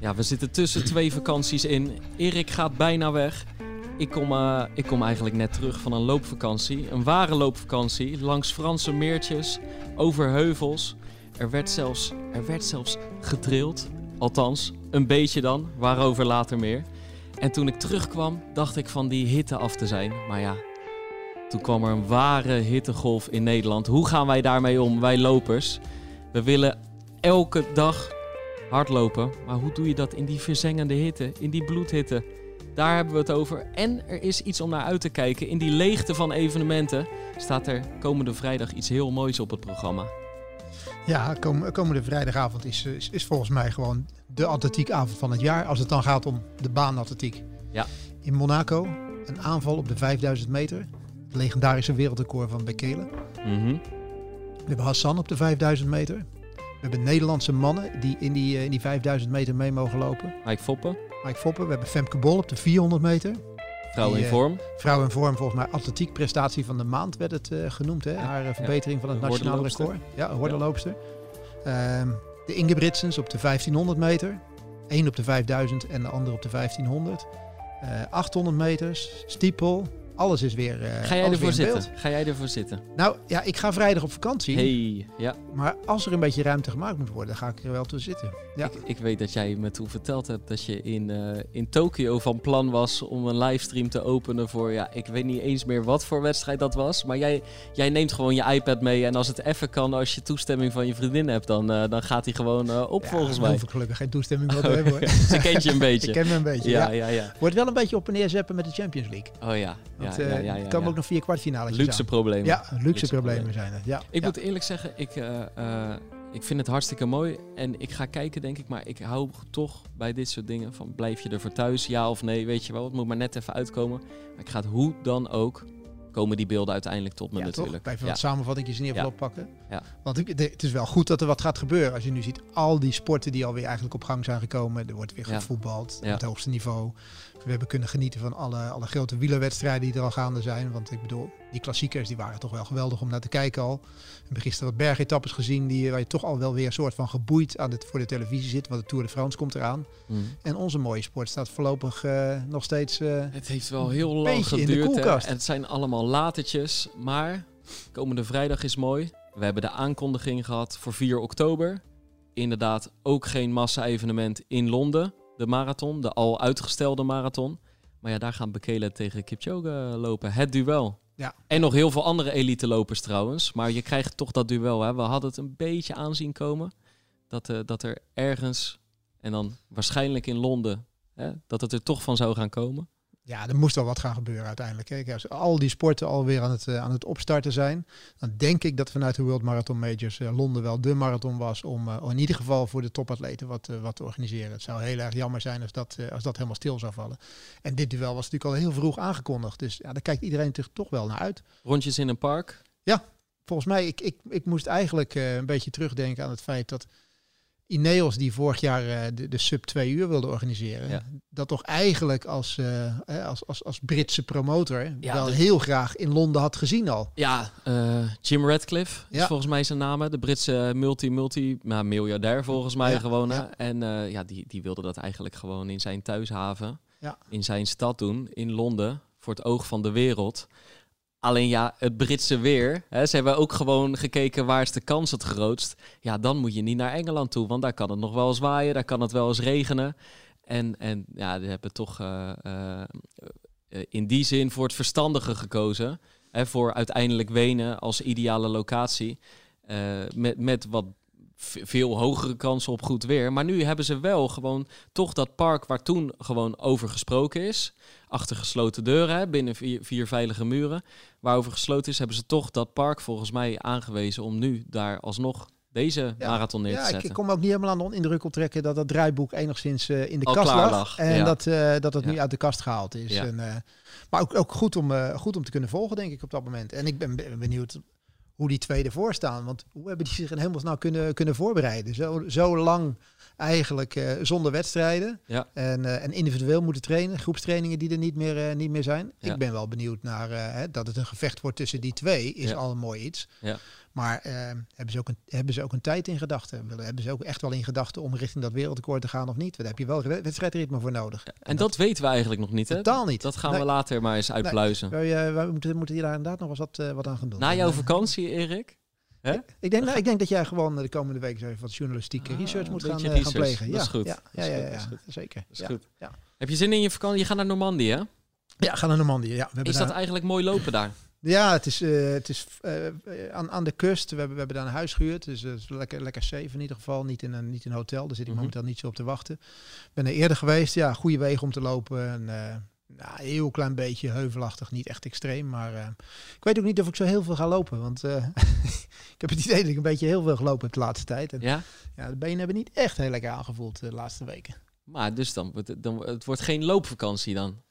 Ja, we zitten tussen twee vakanties in. Erik gaat bijna weg. Ik kom, eh, ik kom eigenlijk net terug van een loopvakantie. Een ware loopvakantie. Langs Franse meertjes, over heuvels. Er werd zelfs, er werd zelfs getrild. Althans, een beetje dan. Waarover later meer. En toen ik terugkwam, dacht ik van die hitte af te zijn. Maar ja, toen kwam er een ware hittegolf in Nederland. Hoe gaan wij daarmee om, wij lopers? We willen elke dag hardlopen. Maar hoe doe je dat in die verzengende hitte, in die bloedhitte? Daar hebben we het over. En er is iets om naar uit te kijken. In die leegte van evenementen staat er komende vrijdag iets heel moois op het programma. Ja, kom, komende vrijdagavond is, is, is volgens mij gewoon de atletiekavond van het jaar. Als het dan gaat om de baanatletiek. Ja. In Monaco, een aanval op de 5000 meter. Het legendarische wereldrecord van Bekele. Mhm. We hebben Hassan op de 5000 meter. We hebben Nederlandse mannen die in die, eh, in die 5000 meter mee mogen lopen. Mike Foppen, Mike Foppen. We hebben Femke Bol op de 400 meter. vrouw in eh, vorm. Vrouw in vorm, volgens mij atletiek prestatie van de maand werd het eh, genoemd. Hè? Haar verbetering van het nationale record. Ja, hordenloopster. Ehm, de Ingebrigtsens op de 1500 meter. Eén op de 5000 en de andere op de 1500. Eh 800 meters, stiepel. Alles is weer eh Ga jij ervoor zitten? Ga jij ervoor zitten? Nou ja, ik ga vrijdag op vakantie. Hey, ja. Maar als er een beetje ruimte gemaakt moet worden, dan ga ik er wel toe zitten. Ja. Ik, ik weet dat jij me toen verteld hebt dat je in, eh, in Tokio van plan was om een livestream te openen voor, ja, ik weet niet eens meer wat voor wedstrijd dat was. Maar jij, jij neemt gewoon je iPad mee en als het even kan, als je toestemming van je vriendin hebt, dan, eh, dan gaat hij gewoon op Ja, volgens mij. hoef ik gelukkig geen toestemming voor te hebben hoor. Ze kent je een beetje. Ik ken me een beetje. ja, Ja, ja, ja. Wordt wel een beetje op en neer zeppen met de Champions League. Oh ja. Ja, Want, ja, eh, ja, ja, er komen ja. ook nog vier kwartfinales Luxe problemen. Ja, luxe, Luxe problemen problemen. zijn er. Ja. Ik ja. moet eerlijk zeggen, ik, eh, eh, ik vind het hartstikke mooi. En ik ga kijken, denk ik. Maar ik hou toch bij dit soort dingen van... blijf je er voor thuis, ja of nee? Weet je wel, het moet maar net even uitkomen. Maar ik ga het hoe dan ook... komen die beelden uiteindelijk tot me ja, natuurlijk. Toch? Even Ja. wat samenvattingjes in ieder geval Ja. oppakken. Ja. Want het is wel goed dat er wat gaat gebeuren. Als je nu ziet al die sporten die alweer eigenlijk op gang zijn gekomen. Er wordt weer gevoetbald Ja. op het hoogste niveau. We hebben kunnen genieten van alle, alle grote wielerwedstrijden die er al gaande zijn. Want ik bedoel, die klassiekers die waren toch wel geweldig om naar te kijken al. We hebben gisteren wat bergetappes gezien die, waar je toch al wel weer een soort van geboeid aan het, voor de televisie zit. Want de Tour de France komt eraan. Mm. En onze mooie sport staat voorlopig eh, nog steeds... eh, Het heeft wel heel lang Beetje in de geduurd. En het zijn allemaal latertjes. Maar komende vrijdag is mooi. We hebben de aankondiging gehad voor 4 oktober. Inderdaad, ook geen massa-evenement in Londen. De marathon, de al uitgestelde marathon. Maar ja, daar gaan Bekele tegen Kipchoge lopen. Het duel. Ja. En nog heel veel andere elite lopers trouwens. Maar je krijgt toch dat duel. Hè? We hadden het een beetje aanzien komen. Dat, eh, dat er ergens, en dan waarschijnlijk in Londen, hè, dat het er toch van zou gaan komen. Ja, er moest wel wat gaan gebeuren uiteindelijk. Kijk, als al die sporten alweer aan het, eh, aan het opstarten zijn, dan denk ik dat vanuit de World Marathon Majors eh, Londen wel de marathon was om eh, in ieder geval voor de topatleten wat, wat te organiseren. Het zou heel erg jammer zijn als dat, als dat helemaal stil zou vallen. En dit duel was natuurlijk al heel vroeg aangekondigd. Dus ja, daar kijkt iedereen toch wel naar uit. Rondjes in een park. Volgens mij, ik, ik, ik moest eigenlijk een beetje terugdenken aan het feit dat Ineos, die vorig jaar eh, de, de sub 2 uur wilde organiseren, Ja. dat toch eigenlijk als, eh, eh, als, als, als Britse promotor Ja, wel heel graag in Londen had gezien al. Ja, Jim Radcliffe is Ja. volgens mij zijn naam. De Britse multi-multi, nou, miljardair volgens mij gewoon. En ja, die, die wilde dat eigenlijk gewoon in zijn thuishaven, in zijn stad doen, in Londen, voor het oog van de wereld. Alleen ja, het Britse weer. Hè, ze hebben ook gewoon gekeken waar is de kans het grootst. Ja, dan moet je niet naar Engeland toe, want daar kan het nog wel eens waaien, daar kan het wel eens regenen. En, en ja, die hebben toch eh, eh, eh, in die zin voor het verstandige gekozen. Hè, voor uiteindelijk Wenen als ideale locatie. met, met wat veel hogere kansen op goed weer. Maar nu hebben ze wel gewoon toch dat park waar toen gewoon over gesproken is. Achter gesloten deuren, binnen vier, vier veilige muren. Waarover gesloten is, hebben ze toch dat park volgens mij aangewezen om nu daar alsnog deze Ja. marathon neer te Ja, ik, zetten. ik kom ook niet helemaal aan de indruk op trekken dat dat draaiboek enigszins eh, in de Al kast lag. lag, En ja. dat, eh, dat het nu uit de kast gehaald is. En, eh, maar ook, ook goed, om, goed om te kunnen volgen, denk ik, op dat moment. En ik ben ben benieuwd hoe die twee ervoor staan. Want hoe hebben die zich in hemelsnaam kunnen, kunnen voorbereiden? Zo, zo lang eigenlijk eh, zonder wedstrijden. Ja. En, eh, en individueel moeten trainen. Groepstrainingen die er niet meer, eh, niet meer zijn. Ja. Ik ben wel benieuwd naar hè, dat het een gevecht wordt tussen die twee. Is Ja. al een mooi iets. Ja. Maar hebben, ze ook een, hebben ze ook een tijd in gedachten? Hebben ze ook echt wel in gedachten om richting dat wereldrecord te gaan of niet? Daar heb je wel wed- wedstrijdritme voor nodig. En dat weten we eigenlijk nog niet, hè? Totaal niet. Dat gaan Nee. we later maar eens uitpluizen. Eh, wij moeten, moeten hier daar inderdaad nog eens wat, wat aan gaan doen. Na jouw vakantie, Erik? Ik denk, nou, ik denk dat jij gewoon de komende week eens even wat journalistieke Ah, research moet gaan, eh, gaan plegen. Dat ja, is goed. Ja, Dat ja, is ja, goed, ja, is goed. zeker. Is ja. goed. Ja. Heb je zin in je vakantie? Je gaat naar Normandië, hè? ja, ga naar Normandië. Ja, we Is daar, dat eigenlijk mooi lopen daar? ja het is, eh, het is eh, aan, aan de kust. We hebben, we hebben daar een huis gehuurd. Dus het is lekker, lekker safe in ieder geval. Niet in een, niet in een hotel. Daar zit ik Mhm. momenteel niet zo op te wachten. ben er eerder geweest. Ja, goede wegen om te lopen. En, nou, een heel klein beetje heuvelachtig. Niet echt extreem. Maar eh, ik weet ook niet of ik zo heel veel ga lopen. Want eh, ik heb het idee dat ik een beetje heel veel gelopen heb de laatste tijd. En, Ja? Ja, de benen hebben niet echt heel lekker aangevoeld eh, de laatste weken. Maar dus dan, wordt het- dan, het wordt geen loopvakantie dan.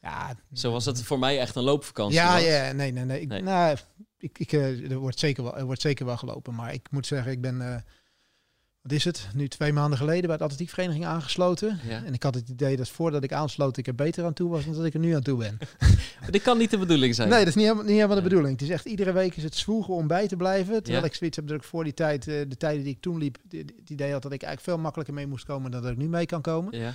Ja, Zoals het voor mij echt een loopvakantie ja, was. ja, nee, nee, nee. Ik, Nee. Nou, ik, ik, er, wordt zeker wel, er wordt zeker wel gelopen. Maar ik moet zeggen, ik ben, wat is het, nu twee maanden geleden bij de atletiekvereniging aangesloten. Ja. En ik had het idee dat voordat ik aansloot, ik er beter aan toe was dan dat ik er nu aan toe ben. Dit kan niet de bedoeling zijn. Nee, dat is niet helemaal, niet helemaal de bedoeling. Het is echt iedere week is het zwoegen om bij te blijven. Terwijl Ja. ik zoiets heb dat ik voor die tijd, eh, de tijden die ik toen liep, het idee had dat ik eigenlijk veel makkelijker mee moest komen dan dat ik nu mee kan komen. Ja.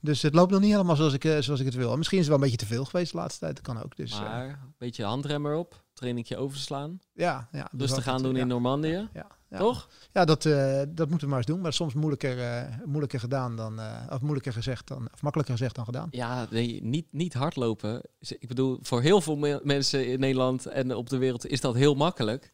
Dus het loopt nog niet helemaal zoals ik, eh, zoals ik het wil. En misschien is het wel een beetje te veel geweest de laatste tijd. Dat kan ook. Dus, eh, Maar een beetje handremmer op. Trainingje overslaan. ja, ja, dus Rustig dat- aan doen in Normandië. Ja, ja. Toch? Ja, dat, eh, dat moeten we maar eens doen. Maar soms moeilijker, eh, moeilijker gedaan dan, eh, of moeilijker gezegd dan, of makkelijker gezegd dan gedaan. Ja, nee, niet, niet hardlopen. Ik bedoel, voor heel veel me- mensen in Nederland en op de wereld is dat heel makkelijk.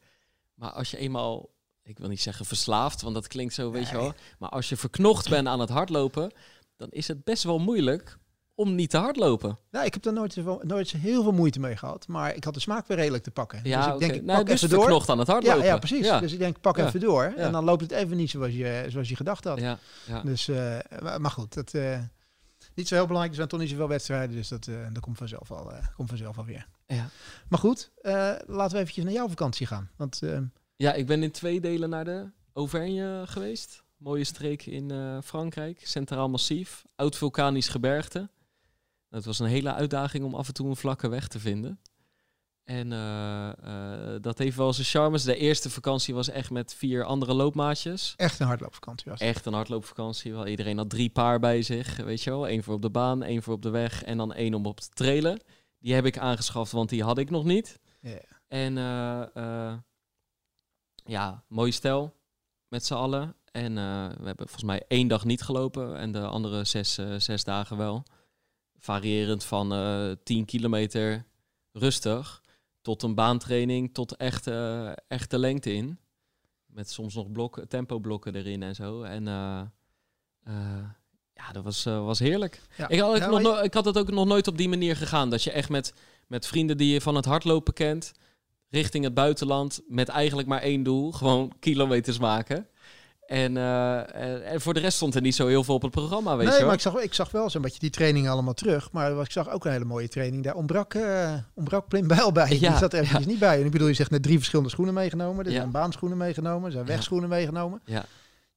Maar als je eenmaal, ik wil niet zeggen verslaafd, want dat klinkt zo, weet je wel. Maar als je verknocht bent aan het hardlopen, dan is het best wel moeilijk om niet te hardlopen. Nou, ik heb daar nooit, nooit heel veel moeite mee gehad. Maar ik had de smaak weer redelijk te pakken. Ja, dus ik denk, ik nou, pak dus even door. aan het hardlopen. Ja, ja, precies. Ja, Dus ik denk, pak Ja. even door. En dan loopt het even niet zoals je, zoals je gedacht had. ja. Dus, eh, maar, goed, dat, eh, niet zo heel belangrijk. Er zijn toch niet zoveel wedstrijden. Dus dat, eh, dat komt, vanzelf al, komt vanzelf al weer. Ja. Maar goed, laten we eventjes naar jouw vakantie gaan. Want Ja, ik ben in twee delen naar de Auvergne geweest. Mooie streek in Frankrijk. Centraal Massief. Oud vulkanisch gebergte. Het was een hele uitdaging om af en toe een vlakke weg te vinden. En eh, eh, dat heeft wel zijn charmes. De eerste vakantie was echt met vier andere loopmaatjes. echt een hardloopvakantie was. Echt een hardloopvakantie. Wel, iedereen had drie paar bij zich, weet je wel. Eén voor op de baan, één voor op de weg en dan één om op te trailen. Die heb ik aangeschaft, want die had ik nog niet. Ja. En eh, ja, mooi stel met z'n allen. En we hebben volgens mij één dag niet gelopen en de andere zes, zes dagen wel. Variërend van eh 10 kilometer rustig tot een baantraining, tot echt, echte lengte in. Met soms nog blokken, tempoblokken erin en zo. En eh, eh, ja, dat was, was heerlijk. Ja. Ik, had, ik, Ja, nog no- ik had het ook nog nooit op die manier gegaan. Dat je echt met, met vrienden die je van het hardlopen kent, richting het buitenland, met eigenlijk maar één doel: gewoon kilometers maken. En, eh, en, en voor de rest stond er niet zo heel veel op het programma, weet nee, je wel. maar ik zag, ik zag wel zo'n beetje die trainingen allemaal terug. Maar ik zag ook een hele mooie training. Daar ontbrak, eh ontbrak Plim Bijl bij. Ja, die zat er eventjes ja. niet bij. En ik bedoel, je zegt net drie verschillende schoenen meegenomen. Er Ja. zijn baanschoenen meegenomen. Er zijn wegschoenen meegenomen. Ja.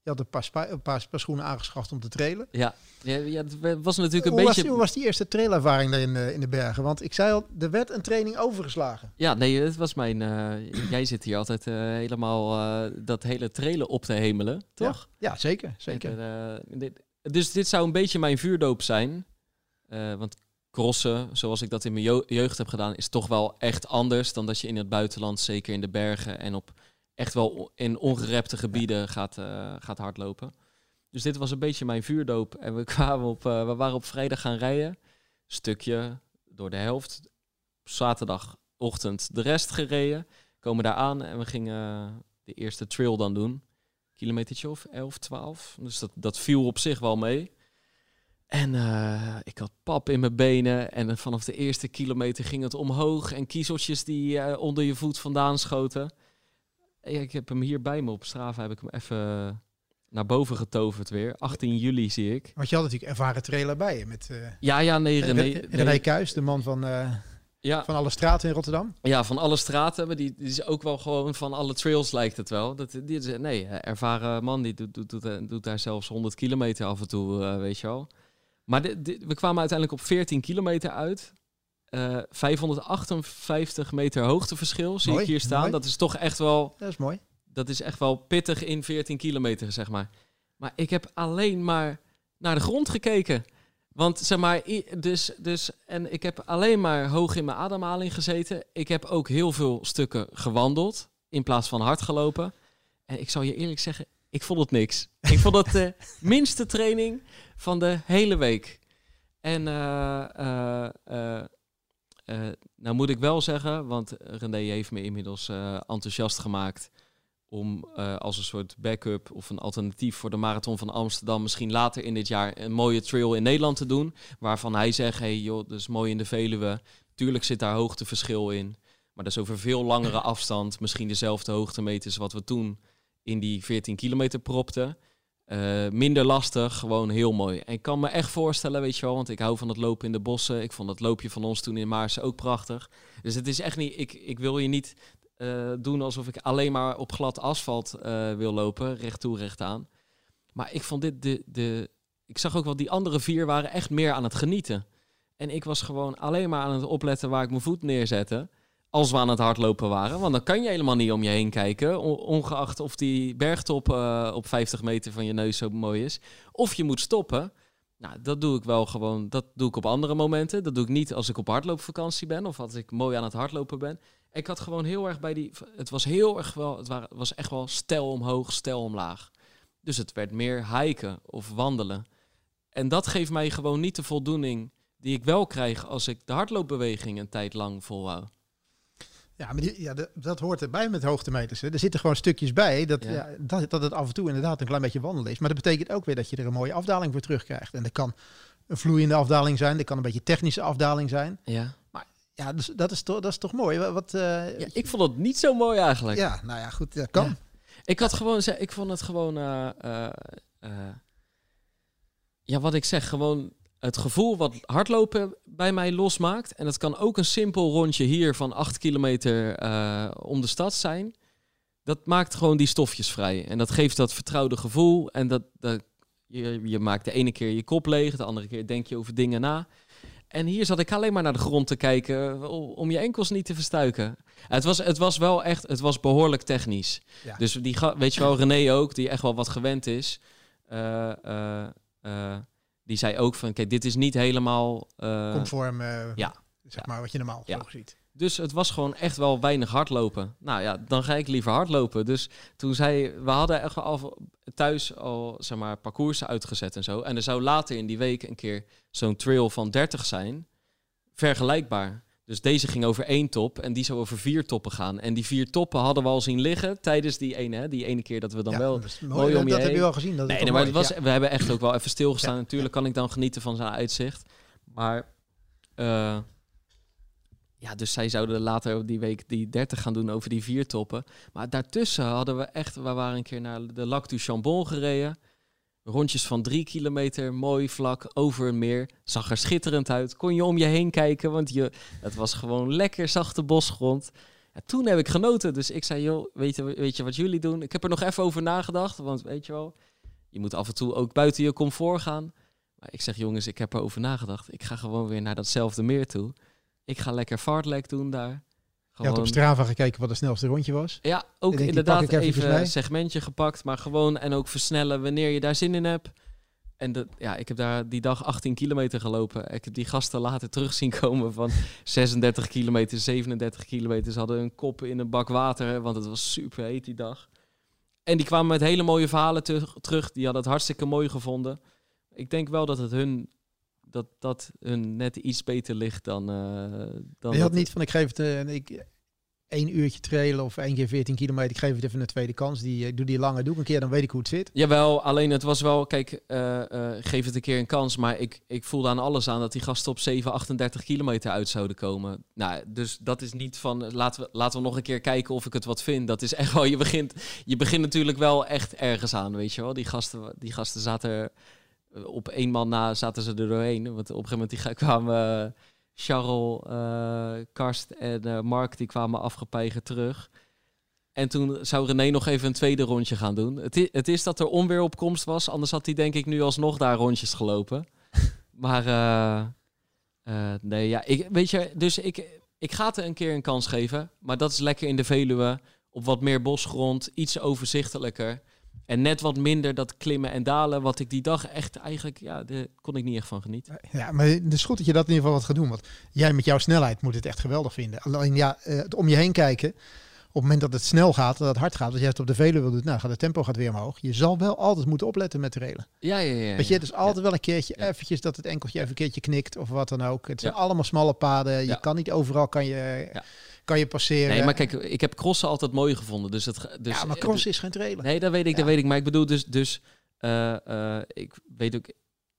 Je had een paar, spa- een paar, schoenen aangeschaft om te trailen. Ja, ja, ja, het was natuurlijk een Hoe was, beetje... die, hoe was die eerste trailervaring daar in de, in de bergen? Want ik zei al, er werd een training overgeslagen. Ja, nee, het was mijn... eh, jij zit hier altijd eh, helemaal eh, dat hele trailen op te hemelen, toch? Ja, zeker. zeker. En, eh, dit- dus dit zou een beetje mijn vuurdoop zijn. Eh, want crossen, zoals ik dat in mijn jeugd heb gedaan, is toch wel echt anders dan dat je in het buitenland, zeker in de bergen en op echt wel in ongerepte gebieden gaat, eh, gaat hardlopen. Dus dit was een beetje mijn vuurdoop. En we, kwamen op, eh, we waren op vrijdag gaan rijden. Stukje door de helft. Zaterdagochtend de rest gereden. Komen daar aan en we gingen de eerste trail dan doen. Kilometertje of 11, 12. Dus dat, dat viel op zich wel mee. En eh, ik had pap in mijn benen. En vanaf de eerste kilometer ging het omhoog. En kiezeltjes die eh, onder je voet vandaan schoten. Ja, ik heb hem hier bij me op Strava. Heb ik hem even naar boven getoverd weer. 18 juli zie ik. Want je had natuurlijk ervaren trailer bij je met eh Ja, ja, nee, René. René, René Kuijs, de man van, eh Ja, Van alle straten in Rotterdam? ja, van alle straten, maar die, die is ook wel gewoon van alle trails lijkt het wel. Dat, die, is- nee, eh, ervaren man die doet, doet, doet, eh, doet daar zelfs 100 kilometer af en toe, eh, weet je wel. Maar dit- dit- we kwamen uiteindelijk op 14 kilometer uit. Eh 558 meter hoogteverschil zie Mooi, ik hier staan. mooi. Dat is toch echt wel Dat is mooi. dat is echt wel pittig in 14 kilometer, zeg maar. Maar ik heb alleen maar naar de grond gekeken. Want zeg maar, dus, dus, en ik heb alleen maar hoog in mijn ademhaling gezeten. Ik heb ook heel veel stukken gewandeld in plaats van hard gelopen. En ik zal je eerlijk zeggen, ik vond het niks. Ik vond het de minste training van de hele week. En eh, eh, eh, eh, nou moet ik wel zeggen, want René heeft me inmiddels eh, enthousiast gemaakt om eh, als een soort backup of een alternatief voor de marathon van Amsterdam misschien later in dit jaar een mooie trail in Nederland te doen, waarvan hij zegt, hey joh, dat is mooi in de Veluwe. Tuurlijk zit daar hoogteverschil in, maar dat is over veel langere afstand, misschien dezelfde hoogtemeters wat we toen in die 14 kilometer propten. Eh, minder lastig, gewoon heel mooi. En ik kan me echt voorstellen, weet je wel, want ik hou van het lopen in de bossen. Ik vond het loopje van ons toen in Maarsen ook prachtig. Dus het is echt niet, ik, ik wil je niet eh, doen alsof ik alleen maar op glad asfalt eh, wil lopen, recht toe, recht aan. Maar ik vond dit, de, de, ik zag ook wel, die andere vier waren echt meer aan het genieten. En ik was gewoon alleen maar aan het opletten waar ik mijn voet neerzette. Als we aan het hardlopen waren. Want dan kan je helemaal niet om je heen kijken. on- Ongeacht of die bergtop eh, op 50 meter van je neus zo mooi is. Of je moet stoppen. Nou, dat doe ik wel gewoon. Dat doe ik op andere momenten. Dat doe ik niet als ik op hardloopvakantie ben. Of als ik mooi aan het hardlopen ben. Ik had gewoon heel erg bij die. Het was heel erg wel. Het was echt wel stijl omhoog, stijl omlaag. Dus het werd meer hiken of wandelen. En dat geeft mij gewoon niet de voldoening die ik wel krijg als ik de hardloopbeweging een tijd lang volhoud. Ja, maar die, ja, de- dat hoort erbij met hoogtemeters. Hè. Er zitten gewoon stukjes bij dat, Ja. ja. dat, dat het af en toe inderdaad een klein beetje wandelen is. Maar dat betekent ook weer dat je er een mooie afdaling voor terugkrijgt. En dat kan een vloeiende afdaling zijn, dat kan een beetje technische afdaling zijn. Ja. Ja, dus dat, is toch, dat is toch mooi. Wat, eh, ja ik vond het niet zo mooi eigenlijk. ja, nou ja, goed, dat kan. Ik had gewoon, ik vond het gewoon, eh, eh, ja, wat ik zeg, gewoon het gevoel wat hardlopen bij mij losmaakt. En dat kan ook een simpel rondje hier van 8 kilometer eh, om de stad zijn. Dat maakt gewoon die stofjes vrij. En dat geeft dat vertrouwde gevoel. En dat, dat je, je maakt de ene keer je kop leeg, de andere keer denk je over dingen na. En hier zat ik alleen maar naar de grond te kijken om je enkels niet te verstuiken. Het was, het was wel echt, het was behoorlijk technisch. Ja. Dus die, weet je wel, René ook, die echt wel wat gewend is. eh, eh, die zei ook van, kijk, dit is niet helemaal... eh, Conform, eh, ja. zeg maar, wat je normaal Ja. ziet. dus het was gewoon echt wel weinig hardlopen. Nou ja, dan ga ik liever hardlopen. Dus toen zei, we hadden echt al thuis al, zeg maar, parcoursen uitgezet en zo. En er zou later in die week een keer zo'n trail van 30 zijn. Vergelijkbaar. Dus deze ging over één top en die zou over vier toppen gaan. En die vier toppen hadden we al zien liggen tijdens die ene, hè, die ene keer dat we dan ja, wel dat mooi. om je dat heb je wel gezien. Dat Nee, maar het was, Ja. we hebben echt ook wel even stilgestaan. Ja. Natuurlijk kan ik dan genieten van zijn uitzicht. Maar eh, ja, dus zij zouden later die week die 30 gaan doen over die vier toppen. Maar daartussen hadden we echt, we waren een keer naar de Lac du Chambon gereden. Rondjes van drie kilometer, mooi vlak, over een meer. Zag er schitterend uit. Kon je om je heen kijken, want je, het was gewoon lekker zachte bosgrond. Ja, toen heb ik genoten. Dus ik zei, joh, weet je, weet je wat jullie doen? Ik heb er nog even over nagedacht, want weet je wel, je moet af en toe ook buiten je comfort gaan. Maar ik zeg, jongens, ik heb erover nagedacht. Ik ga gewoon weer naar datzelfde meer toe. Ik ga lekker fartlek doen daar. Je had op Strava gekeken wat het snelste rondje was. Ja, ook denk, inderdaad even mee. een segmentje gepakt, maar gewoon en ook versnellen wanneer je daar zin in hebt. En dat, ja, ik heb daar die dag 18 kilometer gelopen. Ik heb die gasten later terug zien komen van 36 kilometer, 37 kilometer. Ze hadden een kop in een bak water, want het was super heet die dag. En die kwamen met hele mooie verhalen terug. terug. Die hadden het hartstikke mooi gevonden. Ik denk wel dat het hun, dat, dat hun net iets beter ligt dan... eh dan je had niet van ik geef het eh, ik, één uurtje trailen of één keer 14 kilometer. Ik geef het even een tweede kans. Die, eh, doe die lange, doe ik een keer, dan weet ik hoe het zit. Jawel, alleen het was wel, kijk, geef het een keer een kans. Maar ik, ik voelde aan alles aan dat die gasten op 7, 38 kilometer uit zouden komen. Nou, dus dat is niet van, laten we, laten we nog een keer kijken of ik het wat vind. Dat is echt wel, je begint, je begint natuurlijk wel echt ergens aan, weet je wel. Die gasten, die gasten zaten er, op één man na zaten ze er doorheen. Want op een gegeven moment die kwamen... eh, Charles, eh, Karst en eh, Mark die kwamen afgepeigen terug. En toen zou René nog even een tweede rondje gaan doen. Het is, het is dat er onweer op komst was. Anders had hij denk ik nu alsnog daar rondjes gelopen. maar eh, eh, nee, ja, ik, weet je, dus ik, ik ga het een keer een kans geven. Maar dat is lekker in de Veluwe. Op wat meer bosgrond, iets overzichtelijker. En net wat minder dat klimmen en dalen, wat ik die dag echt eigenlijk, ja, daar kon ik niet echt van genieten. Ja, maar het is goed dat je dat in ieder geval wat gaat doen. Want jij met jouw snelheid moet het echt geweldig vinden. Alleen ja, eh, het om je heen kijken. Op het moment dat het snel gaat, dat het hard gaat, als jij het op de Veluwe wil doen, nou gaat het tempo gaat weer omhoog. Je zal wel altijd moeten opletten met trailen. Ja, ja, ja. Weet je, het is altijd wel een keertje Ja. eventjes dat het enkeltje even een keertje knikt of wat dan ook. Het zijn Ja. allemaal smalle paden. Je kan niet overal kan je, Ja. Kan je passeren. Nee, maar kijk, ik heb crossen altijd mooi gevonden. Dus het, dus, ja, maar cross is geen trailen. Nee, dat weet ik, Ja. dat weet ik. Maar ik bedoel dus, dus eh, eh, ik weet ook,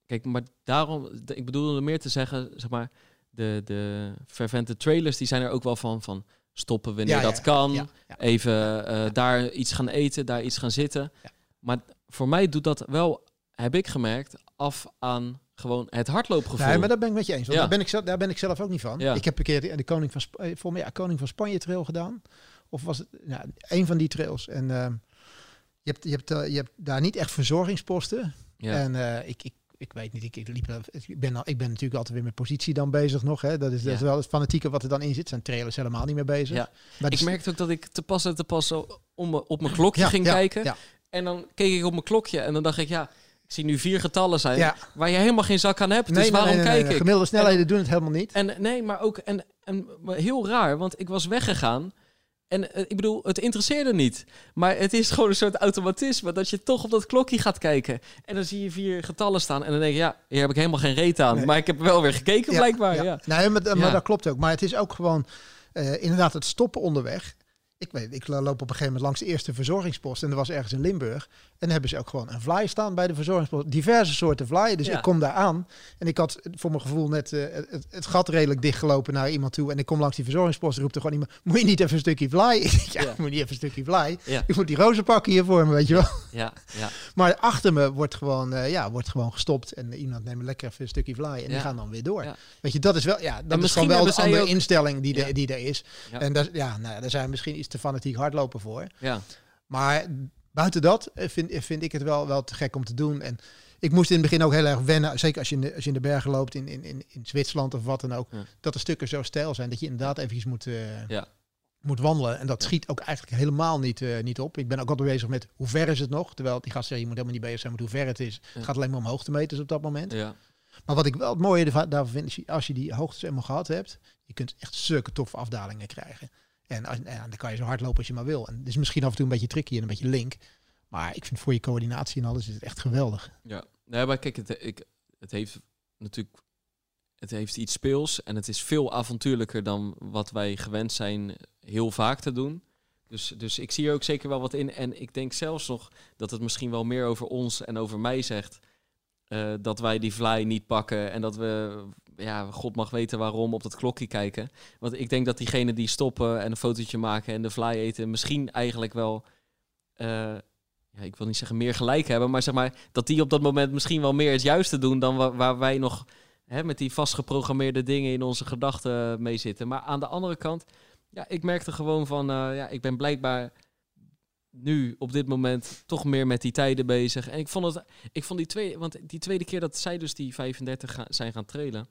kijk, maar daarom, ik bedoel er meer te zeggen, zeg maar, de, de fervente trailers, die zijn er ook wel van, van stoppen wanneer Ja, dat kan, even eh, daar iets gaan eten, daar iets gaan zitten. Maar voor mij doet dat wel, heb ik gemerkt, af aan gewoon het hardloopgevoel. Nee, maar daar ben ik met je eens. Want Ja. daar, ben ik, zelf- daar ben ik zelf ook niet van. Ja. Ik heb een keer de, de koning van, Sp- eh, voor mij, ja, koning van Spanje trail gedaan. Of was het nou, een van die trails. En ehm, je, hebt, je, hebt, eh, je hebt daar niet echt verzorgingsposten. ja. En eh, ik, ik, ik weet niet, ik, ik, liep, ik, ben, ik ben natuurlijk altijd weer met positie dan bezig nog. Hè. Dat, is, dat is wel het fanatieke wat er dan in zit. Zijn trailers helemaal niet meer bezig. Ja. Maar ik die- merkte ook dat ik te pas en te pas zo om, me- op mijn klokje Ja, ging kijken. ja. En dan keek ik op mijn klokje en dan dacht ik, ja, ik zie nu vier getallen zijn Ja. waar je helemaal geen zak aan hebt. Nee, dus nee, waarom nee, nee, kijk ik? Gemiddelde snelheden doen het helemaal niet. En nee, maar ook en, en heel raar, want ik was weggegaan. En eh, ik bedoel, het interesseerde niet. Maar het is gewoon een soort automatisme dat je toch op dat klokje gaat kijken. En dan zie je vier getallen staan. En dan denk je, ja, hier heb ik helemaal geen reet aan. Maar ik heb wel weer gekeken, Ja, blijkbaar. Ja. Ja. Nee, maar, dat klopt ook. Maar het is ook gewoon eh, inderdaad het stoppen onderweg. Ik weet, ik loop op een gegeven moment langs de eerste verzorgingspost en er was ergens in Limburg. En dan hebben ze ook gewoon een fly staan bij de verzorgingspost. Diverse soorten fly. Dus Ja. ik kom daar aan en ik had voor mijn gevoel net eh, het, het gat redelijk dichtgelopen naar iemand toe. En ik kom langs die verzorgingspost en roept er gewoon iemand, moet je niet even een stukje fly? Ja, Ja. ik moet niet even een stukje fly. Ja. Ik moet die rozen pakken hier voor me, weet je wel. Ja, ja, Maar achter me wordt gewoon, eh, ja, wordt gewoon gestopt. En iemand neemt lekker even een stukje fly. En die gaan dan weer door. Weet je, dat is wel, ja, dat is gewoon wel de andere ook- instelling die, er, die er is. En daar, ja, nou, daar zijn misschien iets te fanatiek hardlopen voor. ja. Maar buiten dat eh, vind, eh, vind ik het wel, wel te gek om te doen. En ik moest in het begin ook heel erg wennen. Zeker als je in de, als je in de bergen loopt in, in, in, in Zwitserland of wat dan ook. Ja. Dat de stukken zo stijl zijn dat je inderdaad eventjes moet, eh, Ja. moet wandelen. En dat schiet ook eigenlijk helemaal niet, niet op. Ik ben ook altijd bezig met hoe ver is het nog. Terwijl die gast zegt, je moet helemaal niet bezig zijn met hoe ver het is. Ja. Het gaat alleen maar om hoogtemeters op dat moment. ja. Maar wat ik wel het mooie daarvan vind, is als je die hoogtes helemaal gehad hebt, je kunt echt zulke toffe afdalingen krijgen. En, ja, dan kan je zo hard lopen als je maar wil. En het is misschien af en toe een beetje tricky en een beetje link. Maar ik vind voor je coördinatie en alles is het echt geweldig. Ja, nee, maar kijk, het, ik, het heeft natuurlijk het heeft iets speels en het is veel avontuurlijker dan wat wij gewend zijn heel vaak te doen. Dus, dus ik zie er ook zeker wel wat in. En ik denk zelfs nog dat het misschien wel meer over ons en over mij zegt. eh, dat wij die fly niet pakken en dat we, ja, god mag weten waarom, op dat klokje kijken. Want ik denk dat diegenen die stoppen en een fotootje maken en de fly eten, misschien eigenlijk wel, eh, ja, ik wil niet zeggen meer gelijk hebben, maar zeg maar dat die op dat moment misschien wel meer het juiste doen dan wa- waar wij nog hè, met die vastgeprogrammeerde dingen in onze gedachten mee zitten. Maar aan de andere kant, ja, ik merkte gewoon van, eh, ja, ik ben blijkbaar nu op dit moment toch meer met die tijden bezig. En ik vond het, ik vond die tweede, want die tweede keer dat zij dus die 35 ga- zijn gaan trailen,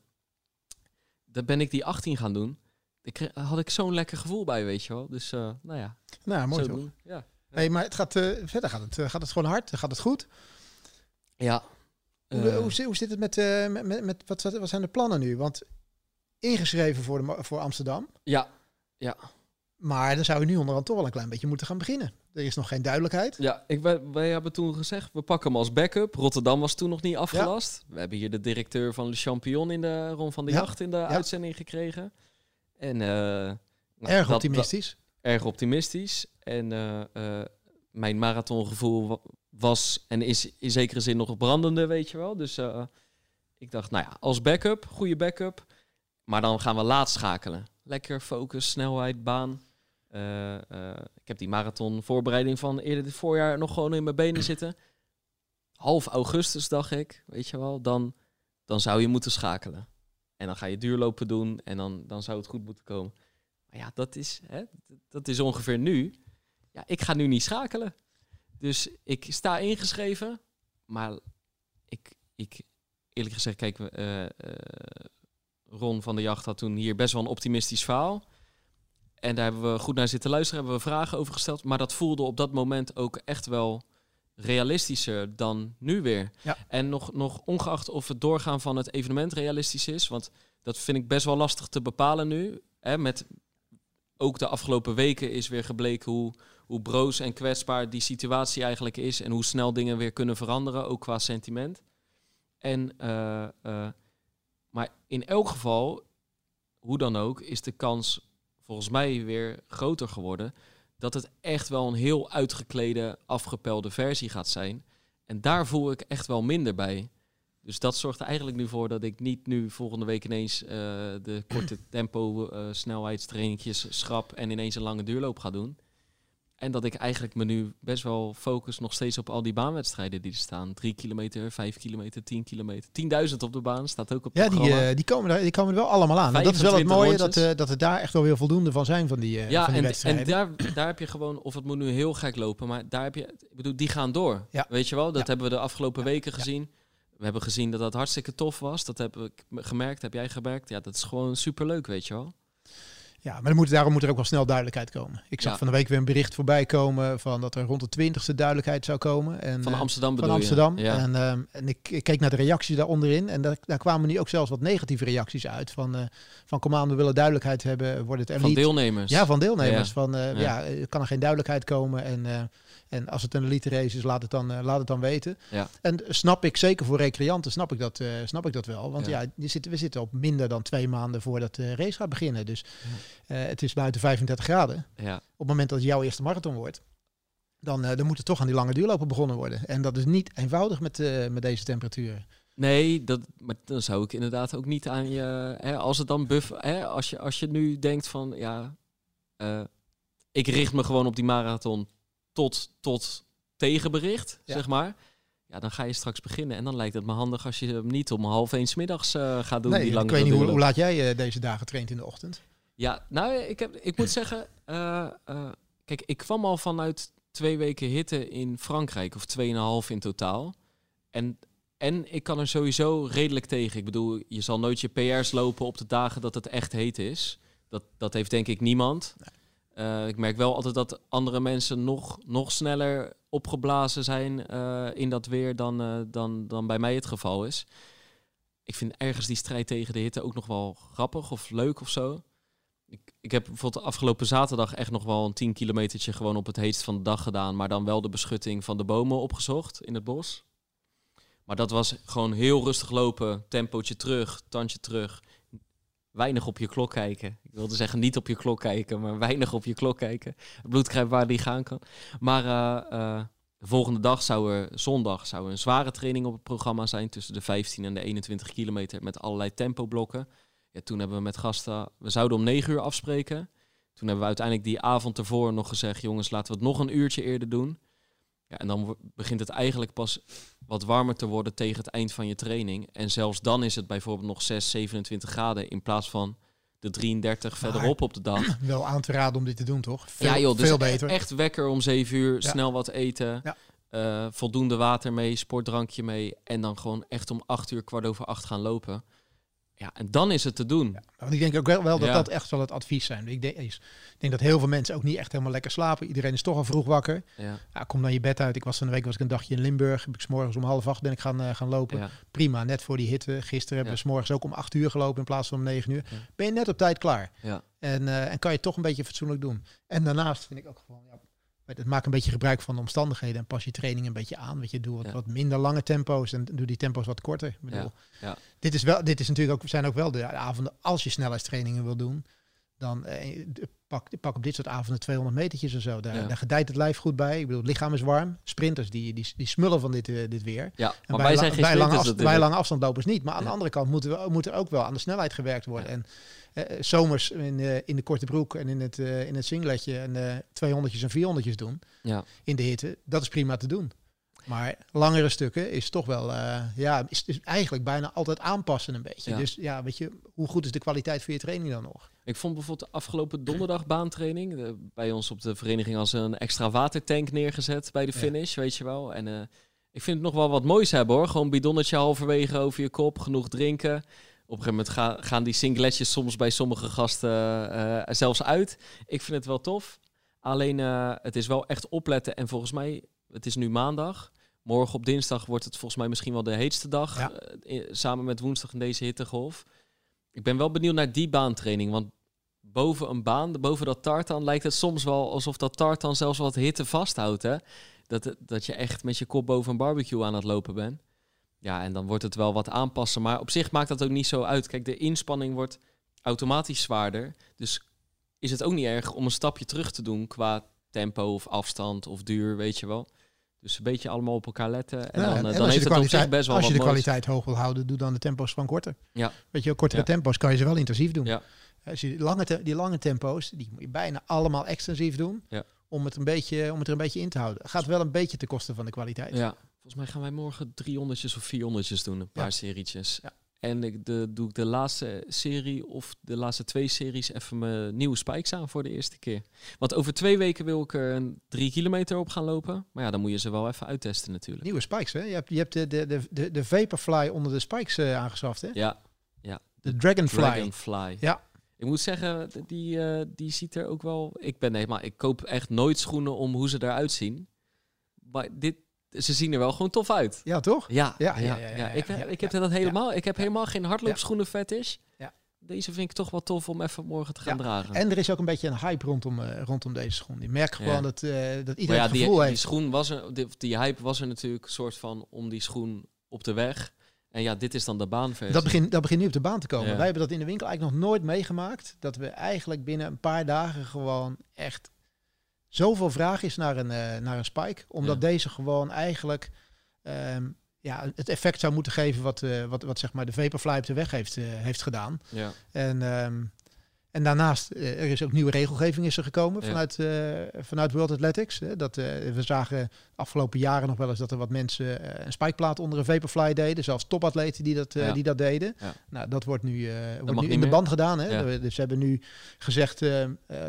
dan ben ik die 18 gaan doen. Ik had ik zo'n lekker gevoel bij, weet je wel. Dus, eh, nou ja, Nou, mooi zo toch? Ja. Hey, maar het gaat, eh, verder gaat het, eh, gaat het gewoon hard, gaat het goed. Ja. Hoe, hoe, zit- hoe zit het met, met, met, met wat, wat zijn de plannen nu? Want ingeschreven voor, de, voor Amsterdam. ja, Maar dan zou je nu onderhand toch wel een klein beetje moeten gaan beginnen. Er is nog geen duidelijkheid. Ja, ik, wij, wij hebben toen gezegd, we pakken hem als backup. Rotterdam was toen nog niet afgelast. We hebben hier de directeur van Le Champion in de Ron van de Ja. Jacht in de uitzending gekregen. En, eh, nou, Erg dat- optimistisch. dat- erg optimistisch. En eh, eh, mijn marathongevoel wa- was en is in zekere zin nog brandende, weet je wel. Dus ik dacht, nou ja, als backup, goede backup. Maar dan gaan we laat schakelen. Lekker focus, snelheid, baan. Eh, eh, ik heb die marathon voorbereiding van eerder dit voorjaar nog gewoon in mijn benen zitten. Half augustus dacht ik, weet je wel, dan, dan zou je moeten schakelen. En dan ga je duurlopen doen en dan, dan zou het goed moeten komen. Maar ja, dat is, hè, dat is ongeveer nu. Ja, ik ga nu niet schakelen. Dus ik sta ingeschreven, maar ik, ik eerlijk gezegd, kijk, uh, Ron van de Jacht had toen hier best wel een optimistisch verhaal. En daar hebben we goed naar zitten luisteren, hebben we vragen over gesteld. Maar dat voelde op dat moment ook echt wel realistischer dan nu weer. Ja. En nog, nog ongeacht of het doorgaan van het evenement realistisch is, want dat vind ik best wel lastig te bepalen nu. Hè, met ook de afgelopen weken is weer gebleken hoe, hoe broos en kwetsbaar die situatie eigenlijk is en hoe snel dingen weer kunnen veranderen, ook qua sentiment. En, uh, uh, maar in elk geval, hoe dan ook, is de kans volgens mij weer groter geworden dat het echt wel een heel uitgeklede, afgepelde versie gaat zijn. En daar voel ik echt wel minder bij. Dus dat zorgt er eigenlijk nu voor dat ik niet nu volgende week ineens uh, de korte tempo uh, snelheidstrainingjes schrap en ineens een lange duurloop ga doen. En dat ik eigenlijk me nu best wel focus nog steeds op al die baanwedstrijden die er staan. 3 kilometer, 5 kilometer, 10 kilometer. 10.000 op de baan staat ook op Ja, die, uh, die, komen er, die komen er wel allemaal aan. Dat is wel het mooie, dat, uh, dat er daar echt wel weer voldoende van zijn van die, uh, ja, van die en, wedstrijden. en daar, daar heb je gewoon, of het moet nu heel gek lopen, maar daar heb je, ik bedoel, die gaan door. Ja. Weet je wel, dat Ja. hebben we de afgelopen weken gezien. We hebben gezien dat dat hartstikke tof was. Dat heb ik gemerkt, heb jij gemerkt. Ja, dat is gewoon superleuk, weet je wel. Ja, maar moet, daarom moet er ook wel snel duidelijkheid komen. Ik zag Ja. van de week weer een bericht voorbij komen van dat er rond de twintigste duidelijkheid zou komen. En, Van eh, Amsterdam van bedoel Amsterdam. je? Ja. En, ehm, en ik, ik keek naar de reacties daaronderin. En daar, daar kwamen nu ook zelfs wat negatieve reacties uit. Van, eh van kom aan, we willen duidelijkheid hebben. Wordt het Van deelnemers. Ja, van deelnemers. Ja. Van eh, Ja. kan er geen duidelijkheid komen. En, en als het een elite race is, laat het dan, laat het dan weten. Ja. En snap ik, zeker voor recreanten, snap ik dat, snap ik dat wel. Want Ja. ja, je zit, we zitten op minder dan twee maanden voordat de race gaat beginnen. Dus het is buiten 35 graden. ja. Op het moment dat het jouw eerste marathon wordt, dan, eh, dan moet er toch aan die lange duurlopen begonnen worden. En dat is niet eenvoudig met, eh, met deze temperaturen. Nee, dat, maar dan zou ik inderdaad ook niet aan je. Hè, als het dan buff. Hè, als, je, als je nu denkt van ja. eh, ik richt me gewoon op die marathon tot, tot tegenbericht, Ja. zeg maar. Ja, dan ga je straks beginnen. En dan lijkt het me handig als je hem niet om half één middags eh, gaat doen. nee, die ik lange weet niet hoe, hoe laat jij eh, deze dagen traint in de ochtend. Ja, nou, ik, heb, ik moet zeggen, eh, eh, kijk, ik kwam al vanuit twee weken hitte in Frankrijk, of tweeënhalf in totaal. En, en ik kan er sowieso redelijk tegen. Ik bedoel, je zal nooit je PR's lopen op de dagen dat het echt heet is. Dat, dat heeft denk ik niemand. Eh, ik merk wel altijd dat andere mensen nog, nog sneller opgeblazen zijn in dat weer dan, dan, dan bij mij het geval is. Ik vind ergens die strijd tegen de hitte ook nog wel grappig of leuk of zo. Ik, heb bijvoorbeeld afgelopen zaterdag echt nog wel een 10 kilometertje gewoon op het heetst van de dag gedaan. Maar dan wel de beschutting van de bomen opgezocht in het bos. Maar dat was gewoon heel rustig lopen. Tempootje terug, tandje terug. Weinig op je klok kijken. Ik wilde zeggen niet op je klok kijken, maar weinig op je klok kijken. Het bloed krijgt waar die gaan kan. Maar eh, eh, de volgende dag zou er, zondag, zou een zware training op het programma zijn. Tussen de 15 en de 21 kilometer met allerlei tempoblokken. Ja, toen hebben we met gasten, we zouden om 9 uur afspreken. Toen hebben we uiteindelijk die avond ervoor nog gezegd, jongens, laten we het nog een uurtje eerder doen. Ja, en dan begint het eigenlijk pas wat warmer te worden tegen het eind van je training. En zelfs dan is het bijvoorbeeld nog 6, 27 graden in plaats van de 33 Maar- verderop op de dag. Wel aan te raden om dit te doen, toch? Veel, ja joh, dus veel e- beter. echt wekker om 7 uur, Ja. snel wat eten, Ja. eh, voldoende water mee, sportdrankje mee. En dan gewoon echt om 8 uur, kwart over 8 gaan lopen. Ja, en dan is het te doen. Ja, want ik denk ook wel, wel dat Ja. dat echt wel het advies zijn. Ik denk, ik denk dat heel veel mensen ook niet echt helemaal lekker slapen. Iedereen is toch al vroeg wakker. Ja, Ja, kom dan je bed uit. Ik was van de week was ik een dagje in Limburg. Heb ik 's morgens om half acht ben ik gaan, eh, gaan lopen. Prima, net voor die hitte. Gisteren hebben we 's morgens ook om acht uur gelopen in plaats van om negen uur. Ben je net op tijd klaar. ja. En, eh, en kan je toch een beetje fatsoenlijk doen. En daarnaast vind ik ook gewoon, het maak een beetje gebruik van de omstandigheden en pas je training een beetje aan. Weet je, doe wat, Ja. wat minder lange tempo's en doe die tempo's wat korter. Ik bedoel, Ja, ja. Dit is wel, dit is natuurlijk ook, zijn ook wel de avonden als je snelheidstrainingen wil doen. Dan eh, pak, pak op dit soort avonden 200 metertjes en zo. Daar, Ja. daar gedijt het lijf goed bij. Ik bedoel, het lichaam is warm. Sprinters die, die, die smullen van dit, eh, dit weer. ja. En maar bij, wij zijn geen lange afstand, natuurlijk. lange afstandlopers niet. Maar aan de andere kant moeten we, moet er ook wel aan de snelheid gewerkt worden. Ja. En eh, zomers in, eh, in de korte broek en in het, eh, in het singletje en eh 200 en 400 doen Ja. in de hitte. Dat is prima te doen. Maar langere stukken is toch wel, eh, ja, is, is eigenlijk bijna altijd aanpassen een beetje. Ja. Dus ja, weet je, hoe goed is de kwaliteit van je training dan nog? Ik vond bijvoorbeeld de afgelopen donderdag baantraining de- bij ons op de vereniging als een extra watertank neergezet bij de Ja. finish, weet je wel. En eh, ik vind het nog wel wat moois hebben hoor. Gewoon bidonnetje halverwege over je kop, genoeg drinken. Op een gegeven moment ga- gaan die singletjes soms bij sommige gasten eh, zelfs uit. Ik vind het wel tof. Alleen eh, het is wel echt opletten. En volgens mij, het is nu maandag. Morgen op dinsdag wordt het volgens mij misschien wel de heetste dag. Ja. eh, samen met woensdag in deze hittegolf. Ik ben wel benieuwd naar die baantraining. Want boven een baan, boven dat tartan, lijkt het soms wel alsof dat tartan zelfs wat hitte vasthoudt. Hè? Dat, dat je echt met je kop boven een barbecue aan het lopen bent. Ja, en dan wordt het wel wat aanpassen. Maar op zich maakt dat ook niet zo uit. Kijk, de inspanning wordt automatisch zwaarder. Dus is het ook niet erg om een stapje terug te doen qua tempo of afstand of duur, weet je wel. Dus een beetje allemaal op elkaar letten. En Ja, dan, eh, en dan als je heeft het op zich best wel als je de kwaliteit hoog wil houden, doe dan de tempo's van korter. Ja. Weet je, kortere Ja. tempo's kan je ze wel intensief doen. Ja. Je die lange, te- die lange tempo's, die moet je bijna allemaal extensief doen. Ja. Om, het een beetje, om het er een beetje in te houden. Gaat wel een beetje ten koste van de kwaliteit. Ja, volgens mij gaan wij morgen 300 of 400 doen, een paar Ja. serietjes. Ja. En ik de, doe ik de laatste serie of de laatste twee series even mijn nieuwe spikes aan voor de eerste keer. Want over twee weken wil ik er een drie kilometer op gaan lopen. Maar ja, dan moet je ze wel even uittesten natuurlijk. Nieuwe spikes, hè? Je hebt, je hebt de, de, de, de, Vaporfly onder de spikes eh, aangeschaft, hè? Ja, De Dragonfly. Dragonfly. Ja. Ik moet zeggen, die, eh, die ziet er ook wel... Ik ben helemaal... Ik koop echt nooit schoenen om hoe ze eruit zien. Maar dit, ze zien er wel gewoon tof uit. Ja, toch? Ja, Ja, ja, ja, ja, ja, ja, Ik, ik heb dat helemaal. Ik heb helemaal geen hardloopschoenen fetish. Ja. Deze vind ik toch wel tof om even morgen te gaan Ja, dragen. En er is ook een beetje een hype rondom, eh, rondom deze schoen. Je merkt gewoon dat, eh, dat iedereen het die, gevoel die heeft. schoen was er, die, die hype was er natuurlijk een soort van om die schoen op de weg. En ja, dit is dan de baanversie. Dat begint, dat begint nu op de baan te komen. Ja. Wij hebben dat in de winkel eigenlijk nog nooit meegemaakt. Dat we eigenlijk binnen een paar dagen gewoon echt zoveel vraag is naar een, eh, naar een spike. Omdat Ja. deze gewoon eigenlijk ehm, ja, het effect zou moeten geven wat, eh, wat, wat zeg maar de Vaporfly op de weg heeft, eh, heeft gedaan. Ja, En, ehm, en daarnaast, eh, er is ook nieuwe regelgeving is er gekomen Ja. vanuit, eh, vanuit World Athletics. Hè, dat, eh, we zagen de afgelopen jaren nog wel eens dat er wat mensen een spikeplaat onder een Vaporfly deden. Zelfs topatleten die dat, Ja. die dat deden. Ja. Nou, dat wordt nu, wordt nu in de band gedaan. Hè? Dus ze hebben nu gezegd,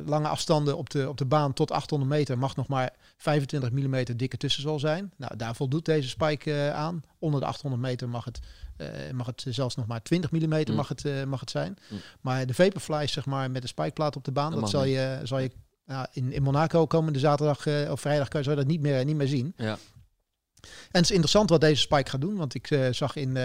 lange afstanden op de, op de baan tot 800 meter mag nog maar 25 mm dikke tussenzol zijn. Nou, daar voldoet deze spike eh, aan. Onder de 800 meter mag het, eh, mag het zelfs nog maar 20 mm Mm. mag, het, eh, mag het zijn. Mm. Maar de Vaporfly, zeg maar, met de spikeplaat op de baan, Dat zal je, zal je nou, in, in Monaco komende zaterdag of vrijdag kan je dat niet meer, niet meer zien. ja. En het is interessant wat deze spike gaat doen, want ik zag in,